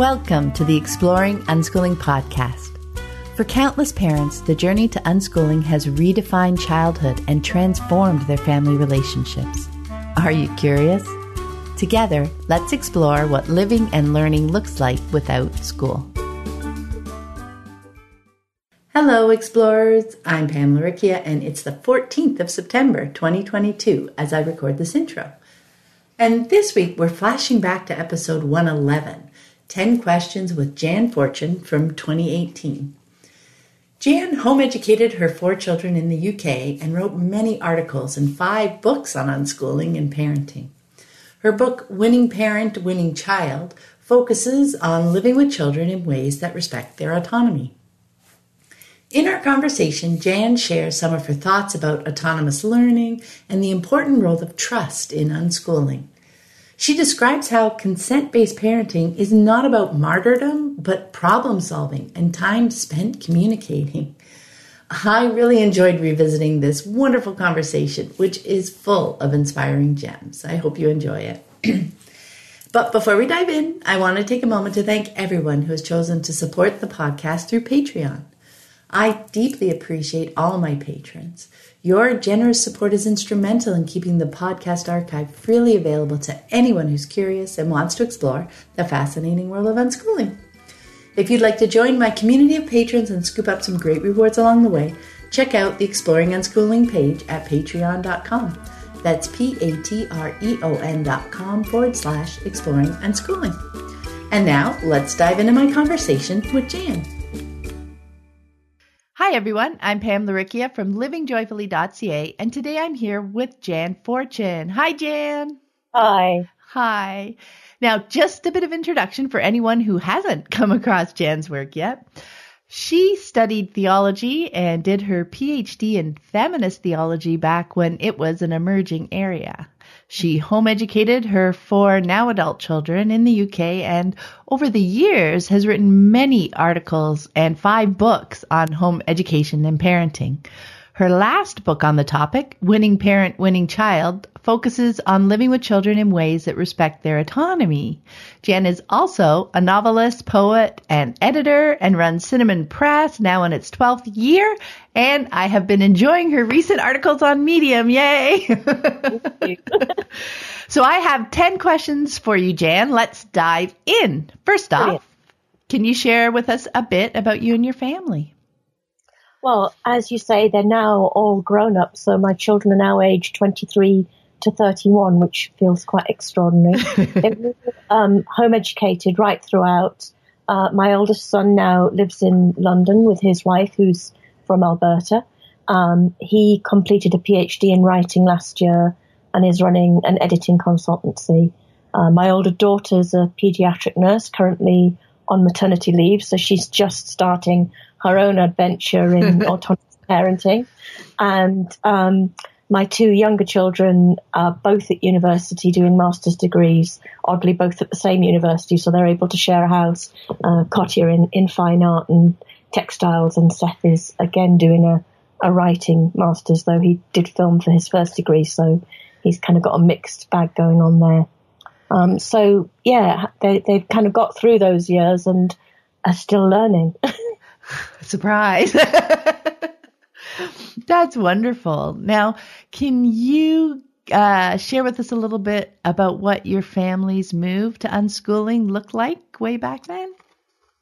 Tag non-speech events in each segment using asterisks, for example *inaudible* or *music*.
Welcome to the Exploring Unschooling podcast. For countless parents, the journey to unschooling has redefined childhood and transformed their family relationships. Are you curious? Together, let's explore what living and learning looks like without school. Hello, explorers. I'm Pam Laricchia, and it's the 14th of September, 2022, as I record this intro. And this week, we're flashing back to episode 111 10 Questions with Jan Fortune from 2018. Jan home educated her four children in the UK and wrote many articles and five books on unschooling and parenting. Her book, Winning Parent, Winning Child, focuses on living with children in ways that respect their autonomy. In our conversation, Jan shares some of her thoughts about autonomous learning and the important role of trust in unschooling. She describes how consent based parenting is not about martyrdom, but problem solving and time spent communicating. I really enjoyed revisiting this wonderful conversation, which is full of inspiring gems. I hope you enjoy it. *clears throat* but before we dive in, I want to take a moment to thank everyone who has chosen to support the podcast through Patreon. I deeply appreciate all my patrons. Your generous support is instrumental in keeping the podcast archive freely available to anyone who's curious and wants to explore the fascinating world of unschooling. If you'd like to join my community of patrons and scoop up some great rewards along the way, check out the Exploring Unschooling page at patreon.com. That's P A T R E O N dot com forward slash exploring unschooling. And now let's dive into my conversation with Jan. Hi, everyone. I'm Pam Laricchia from livingjoyfully.ca, and today I'm here with Jan Fortune. Hi, Jan. Hi. Hi. Now, just a bit of introduction for anyone who hasn't *laughs* come across Jan's work yet. She studied theology and did her PhD in feminist theology back when it was an emerging area. She home educated her four now adult children in the UK and over the years has written many articles and five books on home education and parenting. Her last book on the topic, Winning Parent, Winning Child, focuses on living with children in ways that respect their autonomy. Jan is also a novelist, poet, and editor and runs Cinnamon Press, now in its 12th year. And I have been enjoying her recent articles on Medium. Yay! *laughs* so I have 10 questions for you, Jan. Let's dive in. First off, can you share with us a bit about you and your family? Well, as you say, they're now all grown up, so my children are now aged 23 to 31, which feels quite extraordinary. *laughs* Um, home educated right throughout. Uh, my oldest son now lives in London with his wife, who's from Alberta. Um, he completed a PhD in writing last year and is running an editing consultancy. Uh, my older daughter's a pediatric nurse, currently on maternity leave, so she's just starting her own adventure in *laughs* autonomous parenting. And um, my two younger children are both at university doing master's degrees, oddly both at the same university, so they're able to share a house. Uh, Kotya in, in fine art and textiles, and Seth is again doing a, a writing master's, though he did film for his first degree, so he's kind of got a mixed bag going on there. Um, so yeah, they, they've kind of got through those years and are still learning. *laughs* Surprise. *laughs* That's wonderful. Now, can you uh, share with us a little bit about what your family's move to unschooling looked like way back then?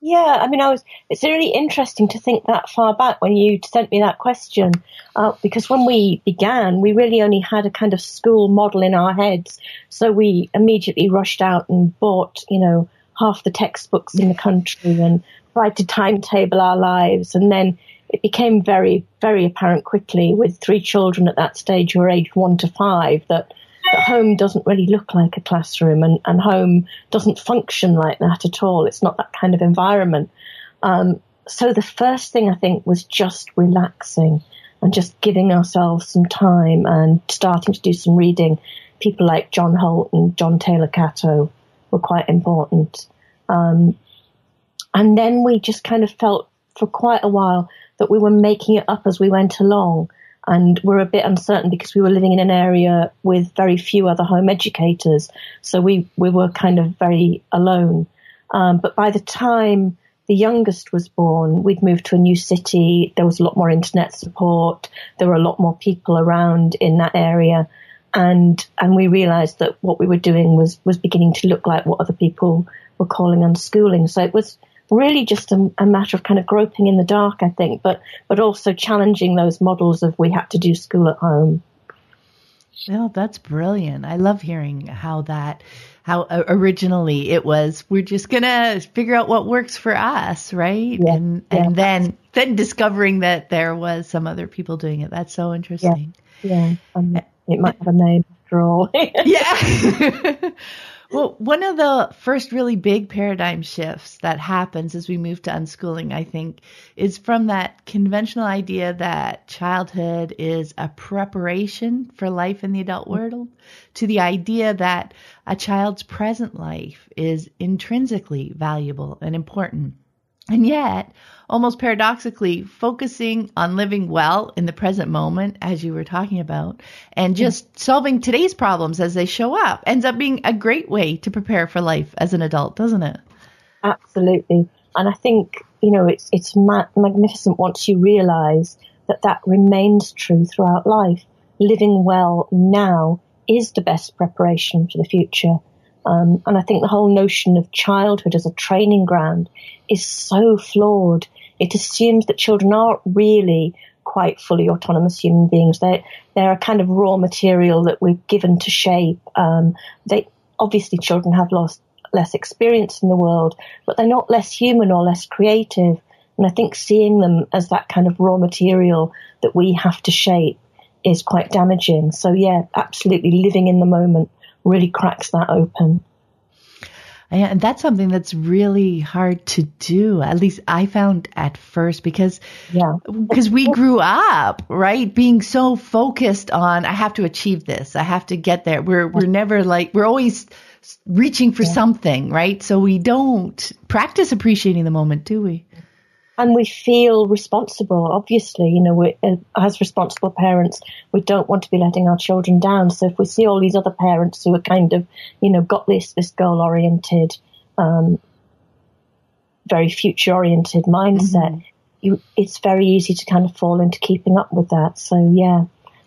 Yeah, I mean, I was. It's really interesting to think that far back when you sent me that question, uh, because when we began, we really only had a kind of school model in our heads. So we immediately rushed out and bought, you know, half the textbooks in the country and tried to timetable our lives. And then it became very, very apparent quickly with three children at that stage who were aged one to five that, that home doesn't really look like a classroom and, and home doesn't function like that at all. It's not that kind of environment. Um, so the first thing I think was just relaxing and just giving ourselves some time and starting to do some reading. People like John Holt and John Taylor Gatto were quite important. Um, and then we just kind of felt for quite a while that we were making it up as we went along. And we're a bit uncertain because we were living in an area with very few other home educators. So we, we were kind of very alone. Um, but by the time the youngest was born, we'd moved to a new city. There was a lot more internet support. There were a lot more people around in that area. And, and we realized that what we were doing was, was beginning to look like what other people were calling unschooling. So it was really just a, a matter of kind of groping in the dark, I think, but, but also challenging those models of we had to do school at home. Well, that's brilliant. I love hearing how that, how originally it was, we're just gonna figure out what works for us, right? Yeah, and, yeah. and then, then discovering that there was some other people doing it. That's so interesting. Yeah. yeah. Um, it might have a name after all. *laughs* yeah. *laughs* Well, one of the first really big paradigm shifts that happens as we move to unschooling, I think, is from that conventional idea that childhood is a preparation for life in the adult world to the idea that a child's present life is intrinsically valuable and important. And yet, almost paradoxically, focusing on living well in the present moment, as you were talking about, and just solving today's problems as they show up ends up being a great way to prepare for life as an adult, doesn't it? Absolutely. And I think, you know, it's, it's ma- magnificent once you realize that that remains true throughout life. Living well now is the best preparation for the future. Um, and I think the whole notion of childhood as a training ground is so flawed. It assumes that children aren't really quite fully autonomous human beings. They're, they're a kind of raw material that we're given to shape. Um, they, obviously children have lost less experience in the world, but they're not less human or less creative. And I think seeing them as that kind of raw material that we have to shape is quite damaging. So yeah, absolutely living in the moment really cracks that open. Yeah, And that's something that's really hard to do. At least I found at first because, yeah, because we grew up, right? Being so focused on, I have to achieve this. I have to get there. We're, we're never like, we're always reaching for yeah. something, right? So we don't practice appreciating the moment, do we? And we feel responsible. Obviously, you know, we, uh, as responsible parents, we don't want to be letting our children down. So if we see all these other parents who are kind of, you know, got this this goal oriented, um, very future oriented mindset, mm-hmm. you, it's very easy to kind of fall into keeping up with that. So yeah,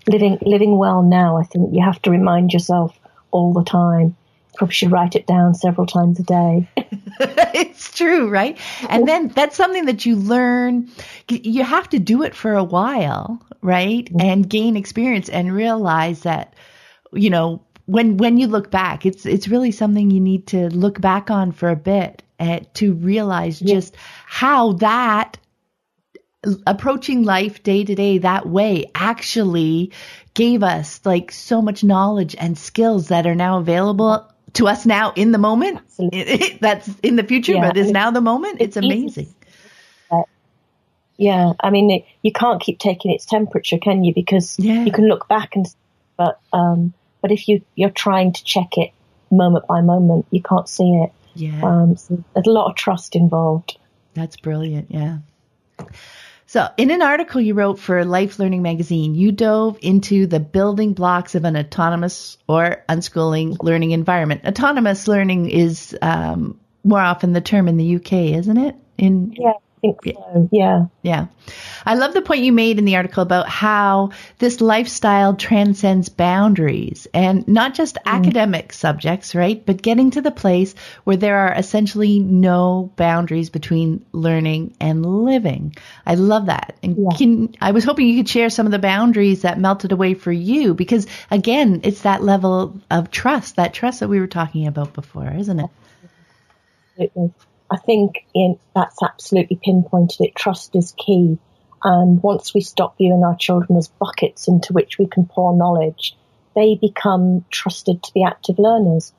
living living well now, I think you have to remind yourself all the time probably should write it down several times a day. *laughs* it's true, right? And then that's something that you learn. You have to do it for a while, right? Mm-hmm. And gain experience and realize that, you know, when when you look back, it's it's really something you need to look back on for a bit and to realize just how that approaching life day to day that way actually gave us like so much knowledge and skills that are now available to us now in the moment. *laughs* That's in the future, yeah, but is now the moment. It's, it's amazing. Yeah, I mean, it, you can't keep taking its temperature, can you? Because yeah. you can look back and, but um, but if you you're trying to check it moment by moment, you can't see it. Yeah, um, so there's a lot of trust involved. That's brilliant. Yeah. So, in an article you wrote for Life Learning magazine, you dove into the building blocks of an autonomous or unschooling learning environment. Autonomous learning is um, more often the term in the UK, isn't it? In yeah, think so. Yeah. Yeah. I love the point you made in the article about how this lifestyle transcends boundaries and not just mm. academic subjects, right? But getting to the place where there are essentially no boundaries between learning and living. I love that. And yeah. can, I was hoping you could share some of the boundaries that melted away for you because again, it's that level of trust, that trust that we were talking about before, isn't it? Absolutely. I think in, that's absolutely pinpointed it. Trust is key. And once we stop viewing our children as buckets into which we can pour knowledge, they become trusted to be active learners.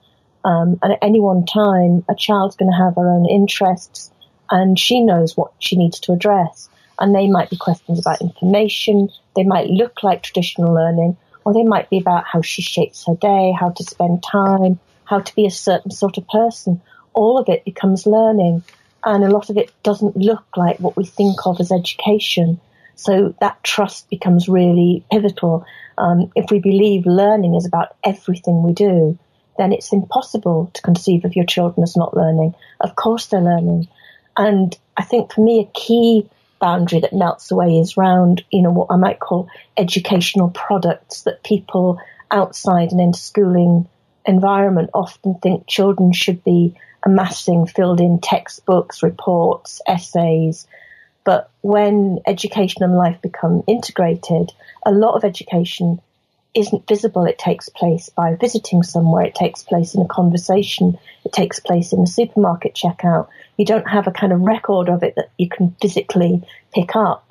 Um, and at any one time, a child's going to have her own interests and she knows what she needs to address. And they might be questions about information. They might look like traditional learning or they might be about how she shapes her day, how to spend time, how to be a certain sort of person all of it becomes learning and a lot of it doesn't look like what we think of as education. So that trust becomes really pivotal. Um, if we believe learning is about everything we do, then it's impossible to conceive of your children as not learning. Of course they're learning. And I think for me, a key boundary that melts away is around, you know, what I might call educational products that people outside and in schooling environment often think children should be amassing filled in textbooks, reports, essays. But when education and life become integrated, a lot of education isn't visible. It takes place by visiting somewhere. It takes place in a conversation. It takes place in a supermarket checkout. You don't have a kind of record of it that you can physically pick up.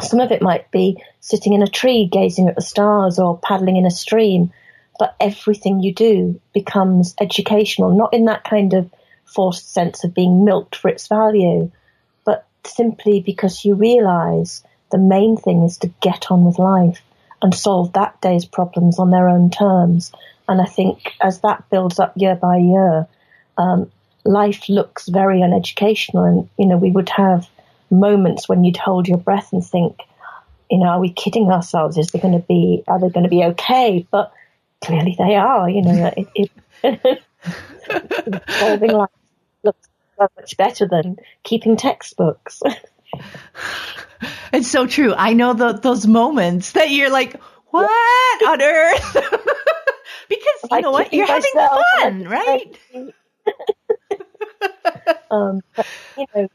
Some of it might be sitting in a tree gazing at the stars or paddling in a stream, but everything you do becomes educational, not in that kind of forced sense of being milked for its value, but simply because you realize the main thing is to get on with life and solve that day's problems on their own terms. And I think as that builds up year by year, um, life looks very uneducational. And, you know, we would have moments when you'd hold your breath and think, you know, are we kidding ourselves? Is there going to be, are they going to be okay? But clearly they are, you know, it, it *laughs* solving life looks so much better than keeping textbooks. It's so true. I know the, those moments that you're like, what *laughs* on earth? *laughs* because you I know what? You're having fun, right? um, but, you know,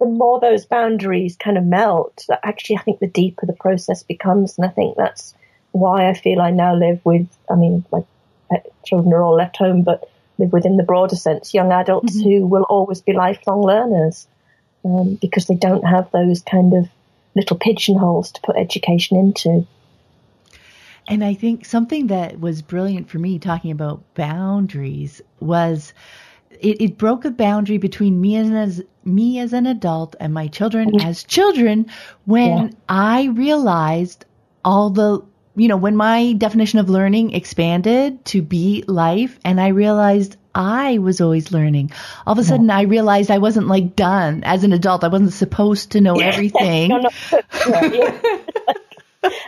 the more those boundaries kind of melt, actually, I think the deeper the process becomes. And I think that's why I feel I now live with, I mean, my children are all left home, but live within the broader sense, young adults mm-hmm. who will always be lifelong learners um, because they don't have those kind of little pigeonholes to put education into. And I think something that was brilliant for me talking about boundaries was it, it broke a boundary between me as me as an adult and my children mm-hmm. as children when yeah. I realized all the you know when my definition of learning expanded to be life and I realized I was always learning. All of a sudden, I realized I wasn't like done as an adult. I wasn't supposed to know *laughs* everything. *laughs*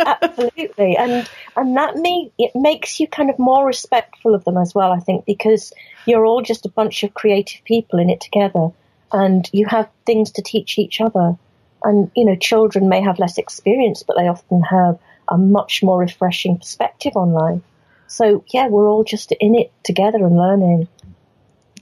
Absolutely, and and that me it makes you kind of more respectful of them as well. I think because you're all just a bunch of creative people in it together, and you have things to teach each other. And you know, children may have less experience, but they often have a much more refreshing perspective on life. So yeah, we're all just in it together and learning.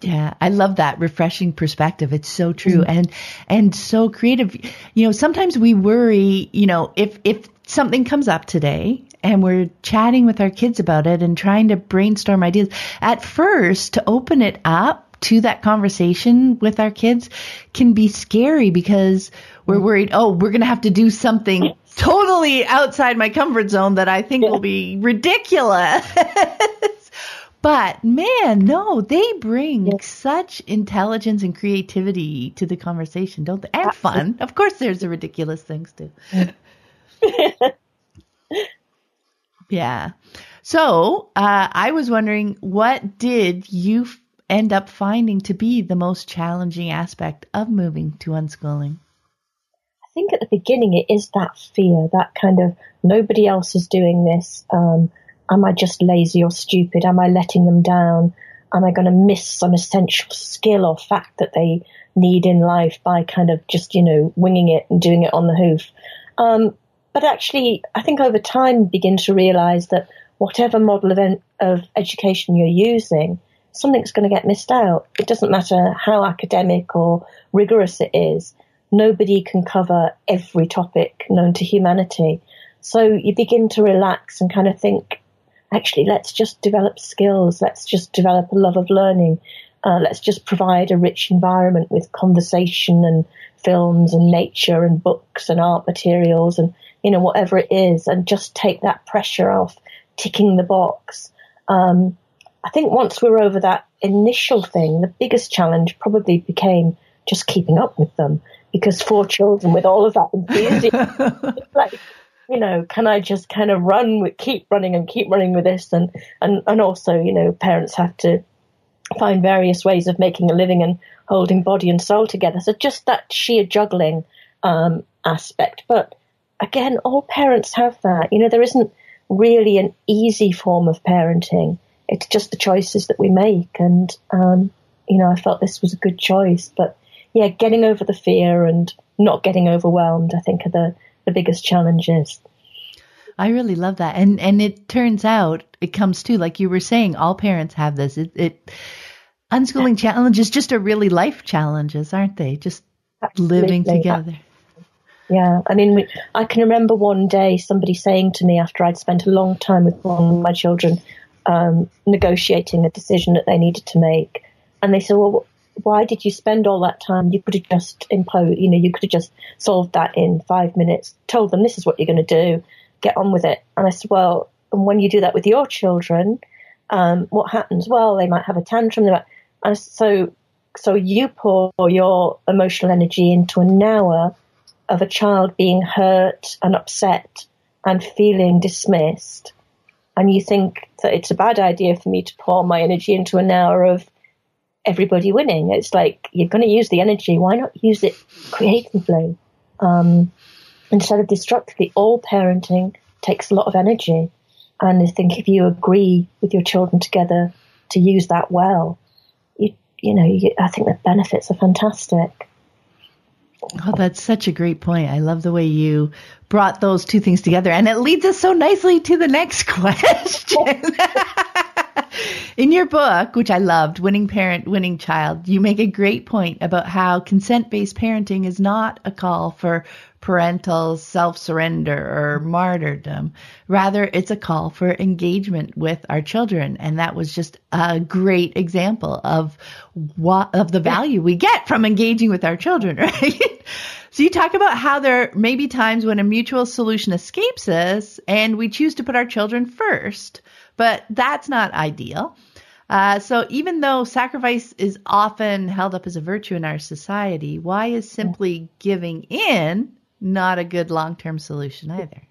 Yeah, I love that refreshing perspective. It's so true mm-hmm. and and so creative. You know, sometimes we worry, you know, if if something comes up today and we're chatting with our kids about it and trying to brainstorm ideas, at first to open it up to that conversation with our kids can be scary because we're worried, oh, we're going to have to do something totally outside my comfort zone that I think will be *laughs* ridiculous. *laughs* But man, no, they bring such intelligence and creativity to the conversation, don't they? And fun. Of course, there's the ridiculous things too. *laughs* yeah. So uh, I was wondering, what did you end up finding to be the most challenging aspect of moving to unschooling? I think at the beginning it is that fear, that kind of nobody else is doing this. Um, am I just lazy or stupid? Am I letting them down? Am I going to miss some essential skill or fact that they need in life by kind of just, you know, winging it and doing it on the hoof? Um, but actually, I think over time begin to realize that whatever model of, en- of education you're using, something's going to get missed out. It doesn't matter how academic or rigorous it is. Nobody can cover every topic known to humanity. So you begin to relax and kind of think, actually, let's just develop skills. Let's just develop a love of learning. Uh, let's just provide a rich environment with conversation and films and nature and books and art materials and, you know, whatever it is and just take that pressure off ticking the box. Um, I think once we're over that initial thing, the biggest challenge probably became just keeping up with them because four children with all of that enthusiasm, *laughs* like you know, can I just kind of run with, keep running and keep running with this? And, and, and also, you know, parents have to find various ways of making a living and holding body and soul together. So just that sheer juggling, um, aspect. But again, all parents have that. You know, there isn't really an easy form of parenting. It's just the choices that we make. And, um, you know, I felt this was a good choice. But yeah, getting over the fear and not getting overwhelmed, I think are the, the biggest challenges. I really love that. And and it turns out it comes to like you were saying, all parents have this. It, it unschooling challenges just are really life challenges, aren't they? Just Absolutely. living together. Yeah, I mean, we, I can remember one day somebody saying to me after I'd spent a long time with one of my children, um, negotiating a decision that they needed to make, and they said, "Well, why did you spend all that time? You could have just imposed, you know, you could have just solved that in five minutes. Told them this is what you're going to do, get on with it." And I said, "Well, and when you do that with your children, um, what happens? Well, they might have a tantrum. They might, and so, so you pour your emotional energy into an hour." of a child being hurt and upset and feeling dismissed, and you think that it's a bad idea for me to pour my energy into an hour of everybody winning. It's like you're going to use the energy. Why not use it creatively um, instead of destructively? All parenting takes a lot of energy, and I think if you agree with your children together to use that well, you you know you, I think the benefits are fantastic. Oh, that's such a great point. I love the way you brought those two things together. And it leads us so nicely to the next *laughs* question. *laughs* In your book, which I loved, Winning Parent, Winning Child, you make a great point about how consent based parenting is not a call for parental self surrender or martyrdom. Rather, it's a call for engagement with our children. And that was just a great example of what, of the value we get from engaging with our children, *laughs* right? So you talk about how there may be times when a mutual solution escapes us and we choose to put our children first, but that's not ideal. Uh, so even though sacrifice is often held up as a virtue in our society, why is simply giving in not a good long-term solution either?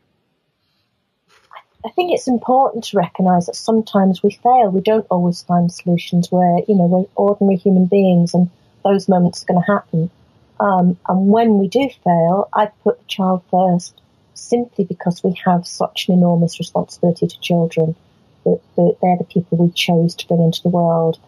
I think it's important to recognise that sometimes we fail. We don't always find solutions where, you know, we're ordinary human beings and those moments are going to happen. Um, and when we do fail, I put the child first simply because we have such an enormous responsibility to children that, they're the people we chose to bring into the world.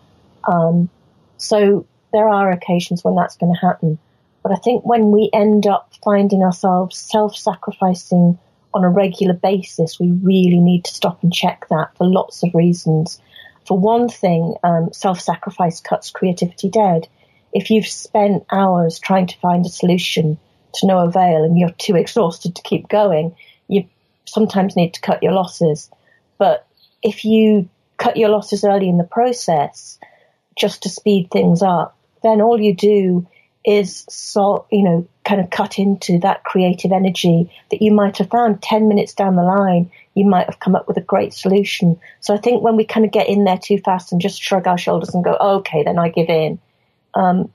Um, so there are occasions when that's going to happen. But I think when we end up finding ourselves self-sacrificing on a regular basis, we really need to stop and check that for lots of reasons. For one thing, um, self-sacrifice cuts creativity dead. If you've spent hours trying to find a solution to no avail and you're too exhausted to keep going, you sometimes need to cut your losses. But if you cut your losses early in the process just to speed things up, then all you do is so, you know, kind of cut into that creative energy that you might have found 10 minutes down the line. You might have come up with a great solution. So I think when we kind of get in there too fast and just shrug our shoulders and go, okay, then I give in, um,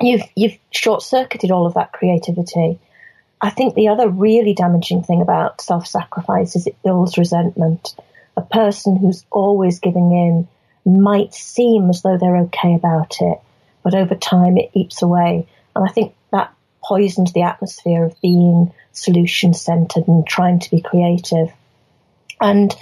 you've, you've short circuited all of that creativity. I think the other really damaging thing about self sacrifice is it builds resentment a person who's always giving in might seem as though they're okay about it, but over time it eats away. And I think that poisons the atmosphere of being solution centered and trying to be creative. And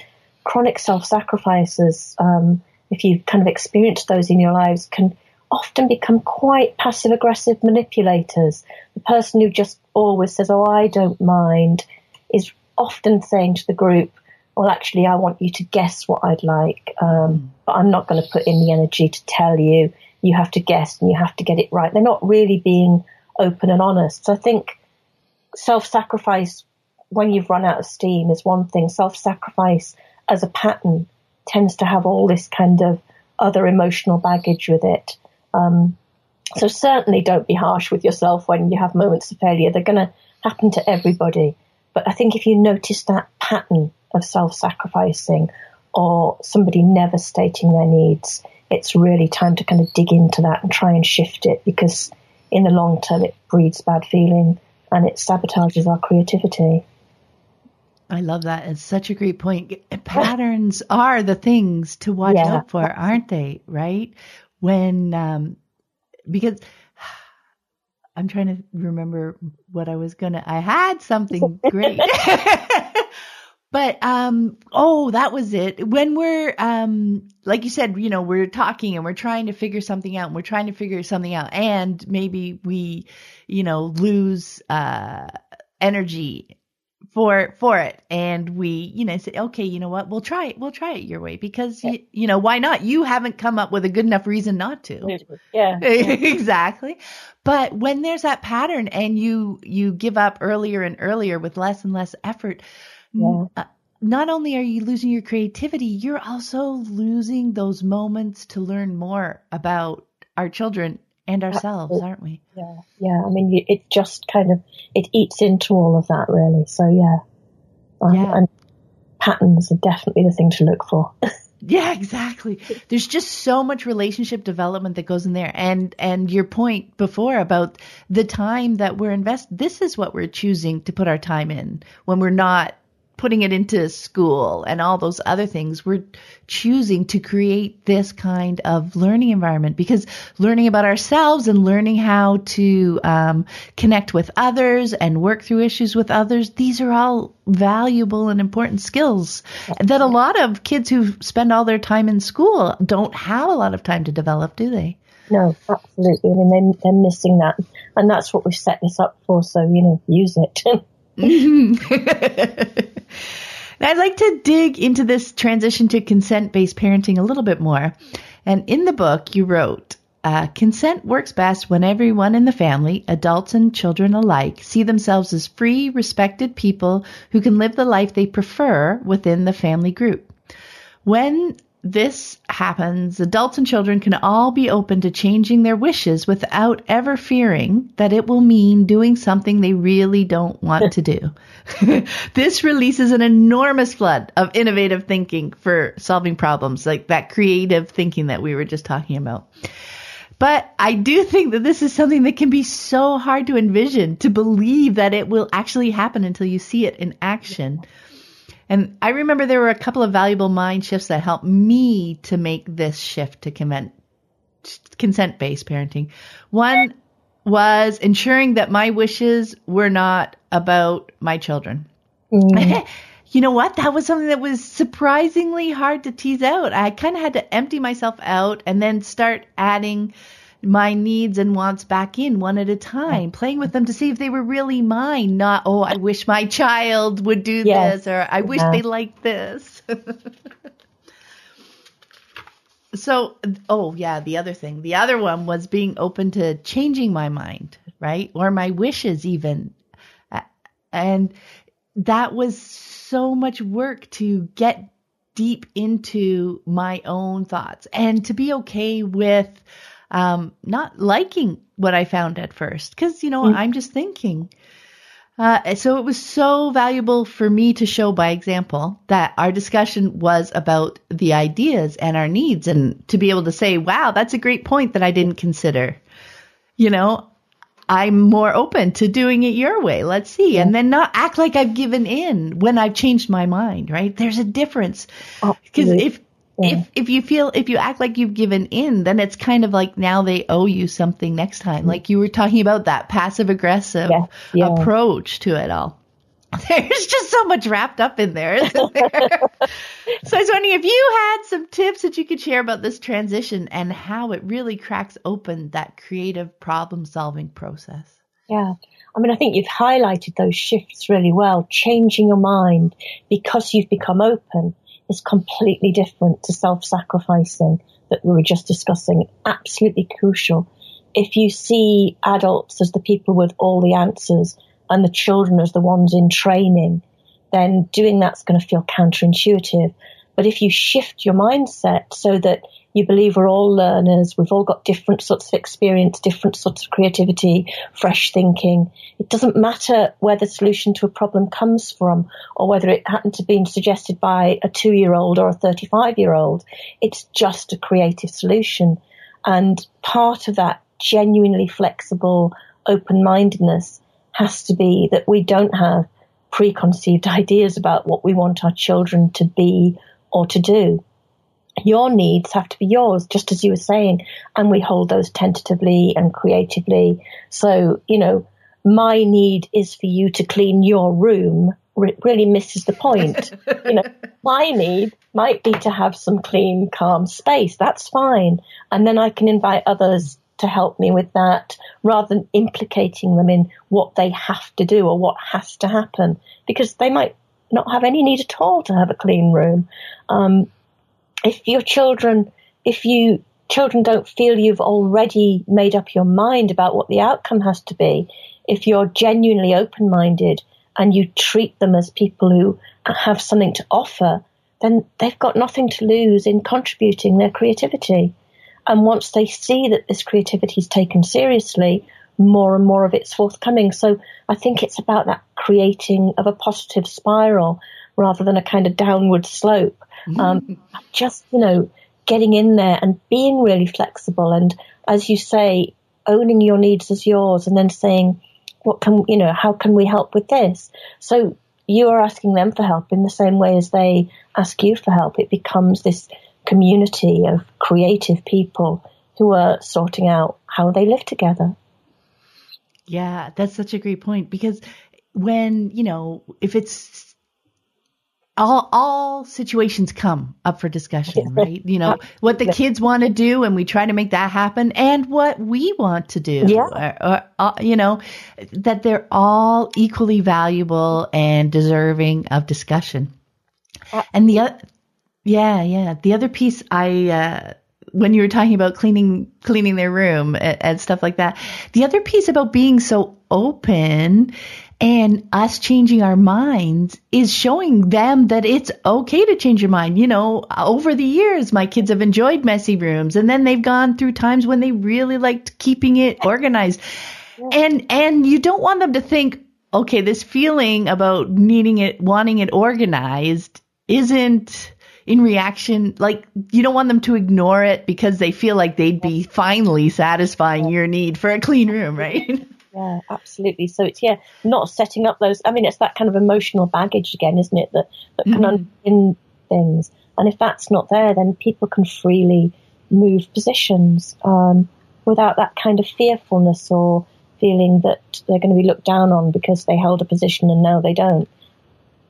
chronic self sacrifices, um, if you've kind of experienced those in your lives, can often become quite passive aggressive manipulators. The person who just always says, Oh, I don't mind, is often saying to the group, well, actually, I want you to guess what I'd like, um, but I'm not going to put in the energy to tell you. You have to guess and you have to get it right. They're not really being open and honest. So I think self-sacrifice when you've run out of steam is one thing. Self-sacrifice as a pattern tends to have all this kind of other emotional baggage with it. Um, so certainly don't be harsh with yourself when you have moments of failure. They're going to happen to everybody. But I think if you notice that pattern of self-sacrificing or somebody never stating their needs, it's really time to kind of dig into that and try and shift it because in the long term it breeds bad feeling and it sabotages our creativity. I love that. It's such a great point. *laughs* Patterns are the things to watch yeah. out for, aren't they? Right? When, um, because I'm trying to remember what I was gonna, I had something great. *laughs* But um oh, that was it. When we're um like you said, you know, we're talking and we're trying to figure something out and we're trying to figure something out and maybe we, you know, lose uh energy for for it. And we you know say okay you know what? We'll try it. We'll try it your way because you, you know why not? You haven't come up with a good enough reason not to. Yeah, yeah. *laughs* exactly. But when there's that pattern and you you give up earlier and earlier with less and less effort yeah. Uh, not only are you losing your creativity, you're also losing those moments to learn more about our children and ourselves, Absolutely. aren't we? Yeah, yeah. I mean, it just kind of it eats into all of that, really. So yeah, um, yeah. And patterns are definitely the thing to look for. *laughs* yeah, exactly. There's just so much relationship development that goes in there, and and your point before about the time that we're invest. This is what we're choosing to put our time in when we're not putting it into school and all those other things. We're choosing to create this kind of learning environment because learning about ourselves and learning how to um, connect with others and work through issues with others, these are all valuable and important skills that a lot of kids who spend all their time in school don't have a lot of time to develop, do they? No, absolutely. I mean, they, they're missing that. And that's what we've set this up for. So, you know, use it. Mm-hmm. *laughs* *laughs* I'd like to dig into this transition to consent based parenting a little bit more. And in the book, you wrote, uh, consent works best when everyone in the family, adults and children alike, see themselves as free, respected people who can live the life they prefer within the family group. When this happens, adults and children can all be open to changing their wishes without ever fearing that it will mean doing something they really don't want to do. *laughs* this releases an enormous flood of innovative thinking for solving problems, like that creative thinking that we were just talking about. But I do think that this is something that can be so hard to envision, to believe that it will actually happen until you see it in action. And I remember there were a couple of valuable mind shifts that helped me to make this shift to consent based parenting. One was ensuring that my wishes were not about my children. Mm. *laughs* you know what? That was something that was surprisingly hard to tease out. I kind of had to empty myself out and then start adding my needs and wants back in one at a time, playing with them to see if they were really mine, not, oh, I wish my child would do yes. this or I wish yeah. they liked this. *laughs* so, oh, yeah, the other thing. The other one was being open to changing my mind, right? Or my wishes, even. And that was so much work to get deep into my own thoughts and to be okay with um, not liking what I found at first because, you know, mm. I'm just thinking. Uh, so it was so valuable for me to show by example that our discussion was about the ideas and our needs and to be able to say, wow, that's a great point that I didn't consider. You know, I'm more open to doing it your way. Let's see. Yeah. And then not act like I've given in when I've changed my mind, right? There's a difference. Because oh, if if if you feel if you act like you've given in, then it's kind of like now they owe you something next time. Like you were talking about that passive aggressive yeah. Yeah. approach to it all. *laughs* There's just so much wrapped up in there, isn't there? *laughs* so I was wondering if you had some tips that you could share about this transition and how it really cracks open that creative problem solving process. Yeah. I mean, I think you've highlighted those shifts really well, changing your mind because you've become open is completely different to self-sacrificing that we were just discussing. Absolutely crucial. If you see adults as the people with all the answers and the children as the ones in training, then doing that's going to feel counterintuitive. But if you shift your mindset so that you believe we're all learners, we've all got different sorts of experience, different sorts of creativity, fresh thinking. It doesn't matter where the solution to a problem comes from or whether it happened to be suggested by a two year old or a 35 year old. It's just a creative solution. And part of that genuinely flexible open mindedness has to be that we don't have preconceived *laughs* ideas about what we want our children to be or to do your needs have to be yours, just as you were saying. And we hold those tentatively and creatively. So, you know, my need is for you to clean your room re- really misses the point. *laughs* you know, my need might be to have some clean, calm space. That's fine. And then I can invite others to help me with that rather than implicating them in what they have to do or what has to happen because they might not have any need at all to have a clean room. Um, if your children, if you children don't feel you've already made up your mind about what the outcome has to be, if you're genuinely open minded and you treat them as people who have something to offer, then they've got nothing to lose in contributing their creativity. And once they see that this creativity is taken seriously, more and more of it's forthcoming. So I think it's about that creating of a positive spiral rather than a kind of downward slope. Mm-hmm. Um, just, you know, getting in there and being really flexible. And as you say, owning your needs as yours and then saying, what can, you know, how can we help with this? So you are asking them for help in the same way as they ask you for help. It becomes this community of creative people who are sorting out how they live together. Yeah, that's such a great point because when, you know, if it's all all situations come up for discussion, *laughs* right? You know, what the kids want to do and we try to make that happen and what we want to do. Yeah. Or, or, uh, you know, that they're all equally valuable and deserving of discussion. And the other yeah, yeah. The other piece I uh, when you were talking about cleaning cleaning their room and, and, stuff like that. The other piece about being so open and us changing our minds is showing them that it's okay to change your mind. You know, over the years, my kids have enjoyed messy rooms and then they've gone through times when they really liked keeping it organized. And, and you don't want them to think, okay, this feeling about needing it, wanting it organized isn't in reaction, like you don't want them to ignore it because they feel like they'd be finally satisfying your need for a clean room, right? *laughs* Yeah, absolutely. So it's yeah, not setting up those. I mean, it's that kind of emotional baggage again, isn't it? That that can mm-hmm. underpin things. And if that's not there, then people can freely move positions um, without that kind of fearfulness or feeling that they're going to be looked down on because they held a position and now they don't.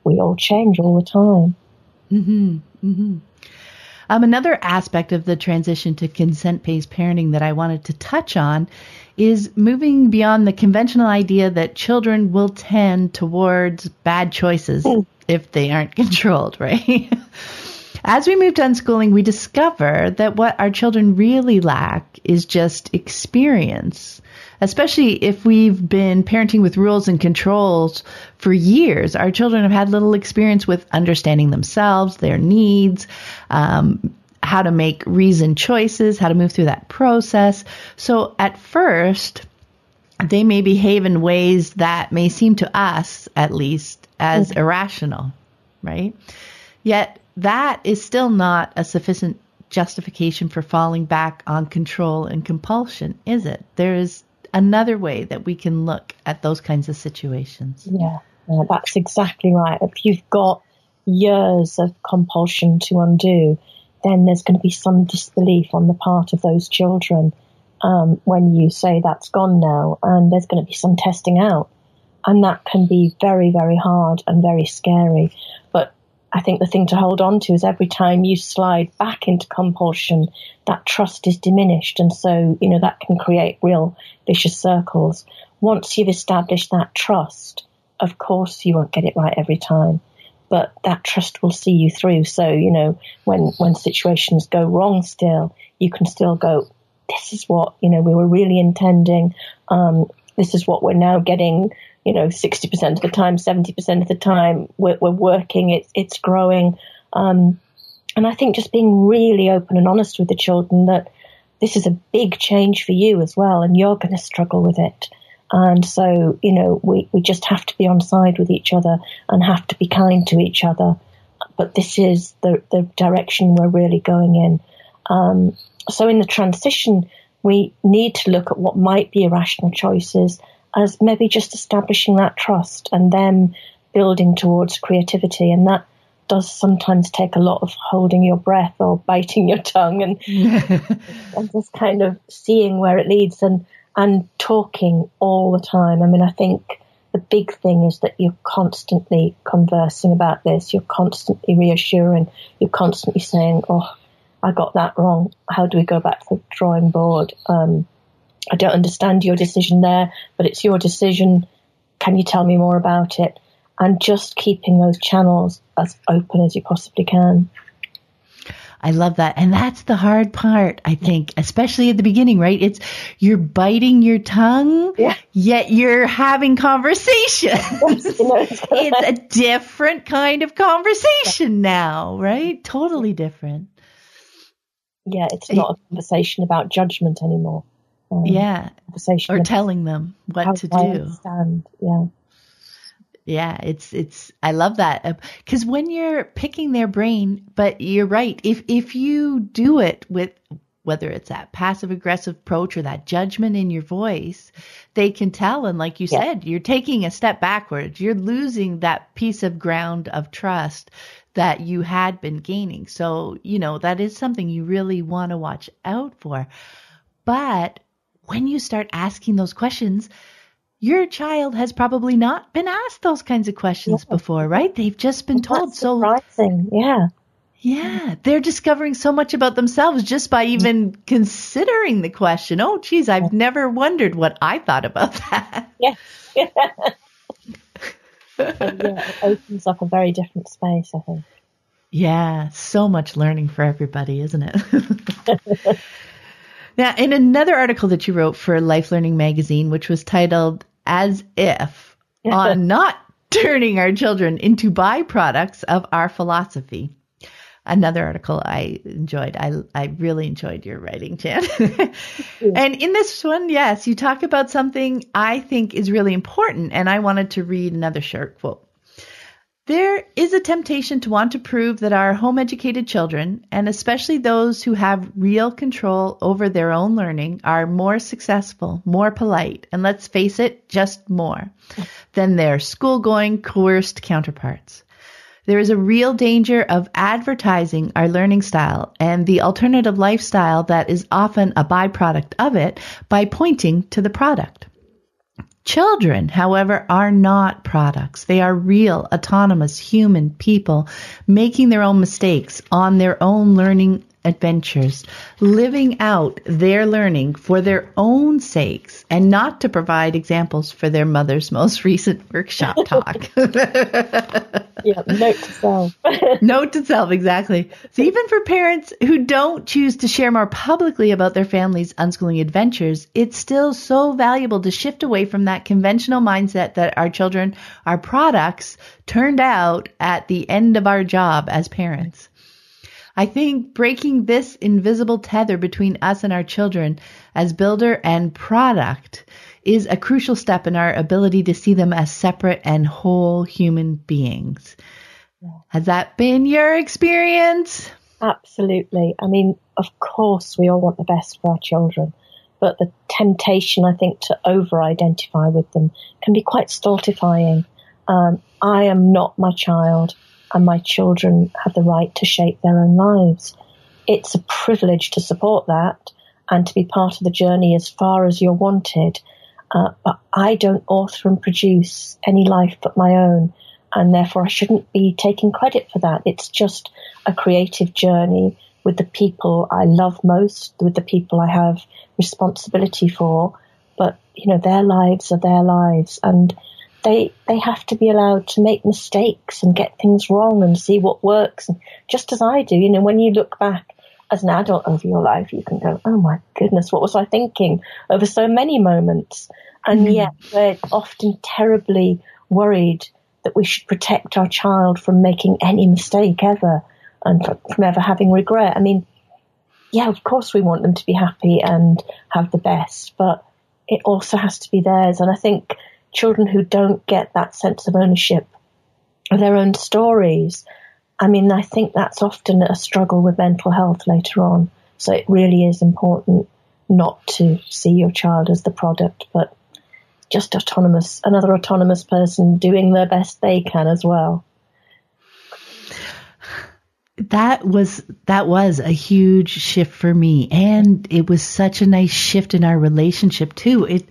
We all change all the time. Mm-hmm. Mm-hmm. Um, another aspect of the transition to consent-based parenting that I wanted to touch on is moving beyond the conventional idea that children will tend towards bad choices mm. if they aren't *laughs* controlled, right? As we move to unschooling, we discover that what our children really lack is just experience. Especially if we've been parenting with rules and controls for years, our children have had little experience with understanding themselves, their needs, um, how to make reasoned choices, how to move through that process. So at first, they may behave in ways that may seem to us, at least, as mm-hmm. irrational, right? Yet that is still not a sufficient justification for falling back on control and compulsion, is it? There is another way that we can look at those kinds of situations. Yeah, yeah that's exactly right. If you've got years of compulsion to undo, then there's going to be some disbelief on the part of those children um, when you say that's gone now, and there's going to be some testing out. And that can be very, very hard and very scary. But I think the thing to hold on to is every time you slide back into compulsion, that trust is diminished. And so, you know, that can create real vicious circles. Once you've established that trust, of course you won't get it right every time but that trust will see you through. So, you know, when, when situations go wrong still, you can still go, this is what, you know, we were really intending. Um, this is what we're now getting, you know, 60% of the time, 70% of the time, we're, we're working, it's, it's growing. Um, and I think just being really open and honest with the children that this is a big change for you as well, and you're going to struggle with it. And so, you know, we, we just have to be on side with each other and have to be kind to each other. But this is the, the direction we're really going in. Um, so in the transition, we need to look at what might be irrational choices as maybe just establishing that trust and then building towards creativity. And that does sometimes take a lot of holding your breath or biting your tongue and, *laughs* and just kind of seeing where it leads. And and talking all the time. I mean, I think the big thing is that you're constantly conversing about this. You're constantly reassuring. You're constantly saying, "Oh, I got that wrong. How do we go back to the drawing board?" Um, I don't understand your decision there, but it's your decision. Can you tell me more about it? And just keeping those channels as open as you possibly can. I love that. And that's the hard part, I think, especially at the beginning, right? It's you're biting your tongue, yeah. yet you're having conversation. *laughs* *laughs* it's a different kind of conversation *laughs* now, right? Totally different. Yeah, it's not a conversation about judgment anymore. Um, yeah. Conversation or telling them what to do. Understand. Yeah yeah it's it's i love that because uh, when you're picking their brain but you're right if if you do it with whether it's that passive aggressive approach or that judgment in your voice they can tell and like you yeah. said you're taking a step backwards you're losing that piece of ground of trust that you had been gaining so you know that is something you really want to watch out for but when you start asking those questions your child has probably not been asked those kinds of questions yeah. before, right? They've just been told. So surprising, yeah. Yeah, they're discovering so much about themselves just by mm-hmm. even considering the question. Oh, geez, I've never wondered what I thought about *laughs* that. Yes. Yeah. *laughs* yeah, it *laughs* opens up a very different space, I think. Yeah, so much learning for everybody, isn't it? *laughs* now, in another article that you wrote for Life Learning magazine, which was titled as if on not turning our children into byproducts of our philosophy. Another article I enjoyed. I, I really enjoyed your writing, Jan. *laughs* and in this one, yes, you talk about something I think is really important, and I wanted to read another short quote. There is a temptation to want to prove that our home educated children, and especially those who have real control over their own learning, are more successful, more polite, and let's face it, just more, than their school going, coerced counterparts. There is a real danger of advertising our learning style and the alternative lifestyle that is often a byproduct of it by pointing to the product. Children, however, are not products. They are real, autonomous human people making their own mistakes on their own learning adventures, living out their learning for their own sakes and not to provide examples for their mother's *laughs* most recent workshop talk. *laughs* yeah, note to self. *laughs* note to self, exactly. So even for parents who don't choose to share more publicly about their family's unschooling adventures, it's still so valuable to shift away from that conventional mindset that our children are products turned out at the end of our job as parents. I think breaking this invisible tether between us and our children as builder and product is a crucial step in our ability to see them as separate and whole human beings. Has that been your experience? Absolutely. I mean, of course, we all want the best for our children, but the temptation, I think, to over identify with them can be quite stultifying. Um, I am not my child and my children have the right to shape their own lives. It's a privilege to support that and to be part of the journey as far as you're wanted. Uh, but I don't author and produce any life but my own, and therefore I shouldn't be taking credit for that. It's just a creative journey with the people I love most, with the people I have responsibility for. But, you know, their lives are their lives. And they they have to be allowed to make mistakes and get things wrong and see what works. And just as I do, you know, when you look back as an adult over your life, you can go, "Oh my goodness, what was I thinking?" Over so many moments, and mm-hmm. yet we're often terribly worried that we should protect our child from making any mistake ever and from ever having regret. I mean, yeah, of course we want them to be happy and have the best, but it also has to be theirs. And I think children who don't get that sense of ownership of their own stories. I mean, I think that's often a struggle with mental health later on. So it really is important not to see your child as the product, but just autonomous, another autonomous person doing their best they can as well that was that was a huge shift for me and it was such a nice shift in our relationship too it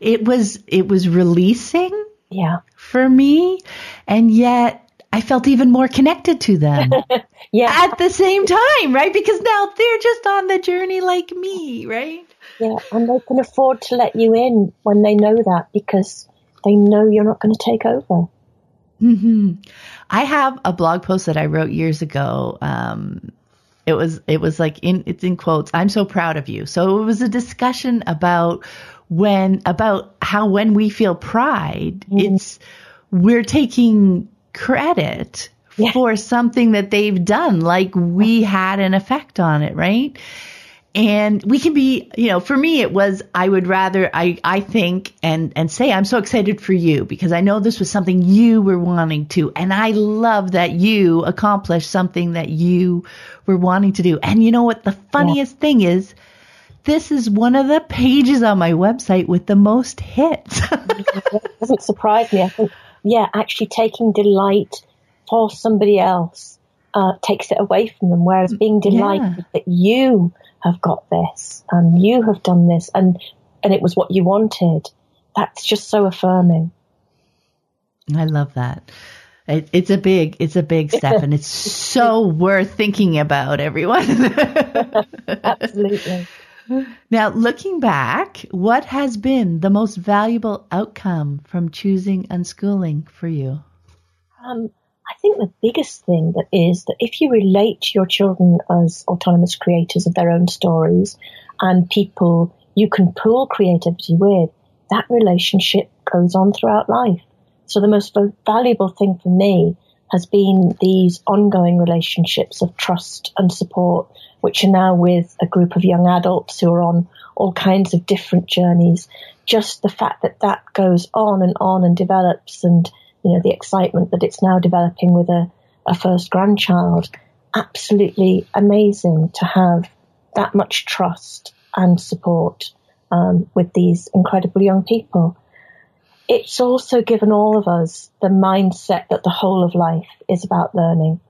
it was it was releasing Yeah. For me, and yet I felt even more connected to them. *laughs* yeah. At the same time, right? Because now they're just on the journey like me, right? Yeah, and they can afford to let you in when they know that because they know you're not going to take over. Hmm I have a blog post that I wrote years ago. Um, it was it was like in it's in quotes. I'm so proud of you. So it was a discussion about when about how when we feel pride, mm-hmm. it's we're taking credit yeah. for something that they've done, like we had an effect on it, right? And we can be, you know, for me, it was, I would rather, I, I think and, and say, I'm so excited for you because I know this was something you were wanting to. And I love that you accomplished something that you were wanting to do. And you know what? The funniest yeah. thing is, this is one of the pages on my website with the most hits. *laughs* it doesn't surprise me. I think yeah, actually taking delight for somebody else uh, takes it away from them. Whereas being delighted yeah. that you have got this and you have done this and and it was what you wanted, that's just so affirming. I love that. It, it's a big, it's a big step, *laughs* and it's so worth thinking about, everyone. *laughs* Absolutely. Now, looking back, what has been the most valuable outcome from choosing unschooling for you? Um, I think the biggest thing that is that if you relate to your children as autonomous creators of their own stories and people you can pool creativity with, that relationship goes on throughout life. So the most valuable thing for me has been these ongoing relationships of trust and support which are now with a group of young adults who are on all kinds of different journeys. Just the fact that that goes on and on and develops and, you know, the excitement that it's now developing with a, a first grandchild. Absolutely amazing to have that much trust and support um, with these incredible young people. It's also given all of us the mindset that the whole of life is about learning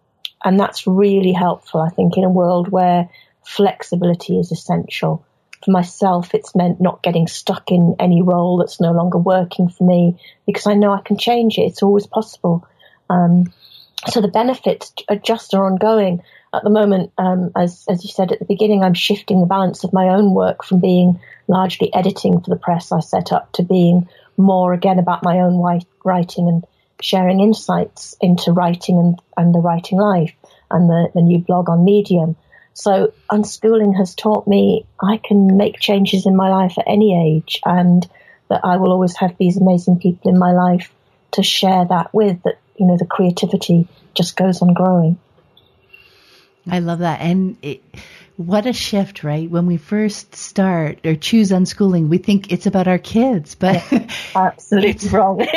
and that's really helpful, I think, in a world where flexibility is essential. For myself, it's meant not getting stuck in any role that's no longer working for me because I know I can change it. It's always possible. Um, so the benefits are just are ongoing. At the moment, um, as as you said at the beginning, I'm shifting the balance of my own work from being largely editing for the press I set up to being more again about my own writing and sharing insights into writing and, and the writing life and the, the new blog on Medium. So unschooling has taught me I can make changes in my life at any age and that I will always have these amazing people in my life to share that with that, you know, the creativity just goes on growing. I love that. And it, what a shift, right? When we first start or choose unschooling, we think it's about our kids, but *laughs* absolutely wrong. *laughs* *laughs*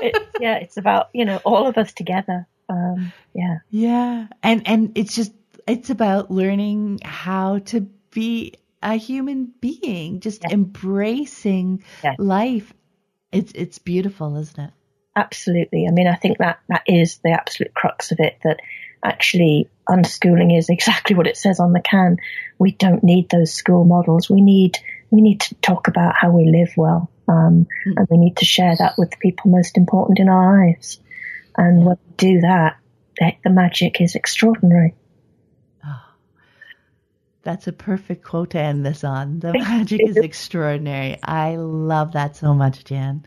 it's, yeah, it's about, you know, all of us together. Um, yeah. Yeah. And, and it's just, it's about learning how to be a human being, just yeah. embracing yeah. life. It's, it's beautiful, isn't it? Absolutely. I mean, I think that, that is the absolute crux of it that actually unschooling is *laughs* exactly what it says on the can. We don't need those school models. We need we need to talk about how we live well, um, mm. and we need to share that with the people most important in our lives. And when we do that, the, the magic is extraordinary. Oh, that's a perfect quote to end this on. The magic is extraordinary. I love that so much, Jan.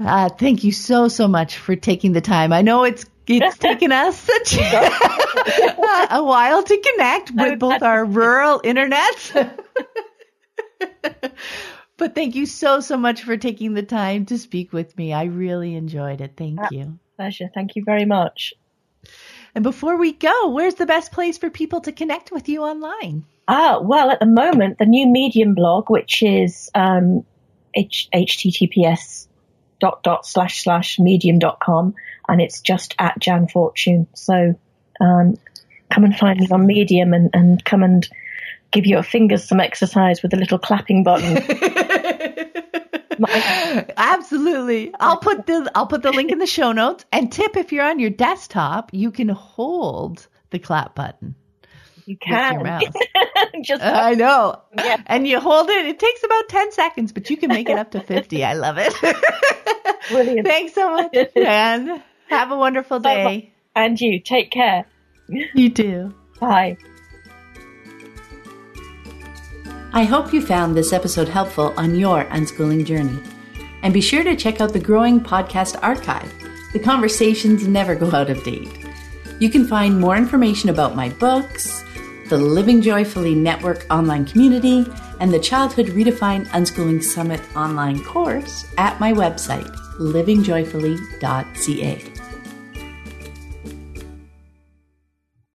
Uh, thank you so, so much for taking the time. I know it's it's *laughs* taken us such *laughs* *laughs* a while to connect with both our rural internets. but thank you so, so much for taking the time to speak with me. I really enjoyed it. Thank you. Pleasure. Thank you very much. And before we go, where's the best place for people to connect with you online? Ah, well, at the moment, the new Medium blog, which is um, H- https dot dot slash slash medium dot com and it's just at Jan Fortune. So um, come and find me on Medium and, and come and give your fingers some exercise with a little clapping button. *laughs* *laughs* Absolutely. I'll put the I'll put the link in the show notes. And tip if you're on your desktop, you can hold the clap button. You can. *laughs* Just I know. Yeah. And you hold it. It takes about 10 seconds, but you can make it up to 50. I love it. *laughs* brilliant. Thanks so much, Jan. Have a wonderful day. And you take care. You too. Bye. I hope you found this episode helpful on your unschooling journey. And be sure to check out the growing podcast archive. The conversations never go out of date. You can find more information about my books, the Living Joyfully Network online community, and the Childhood Redefined Unschooling Summit online course at my website, livingjoyfully.ca.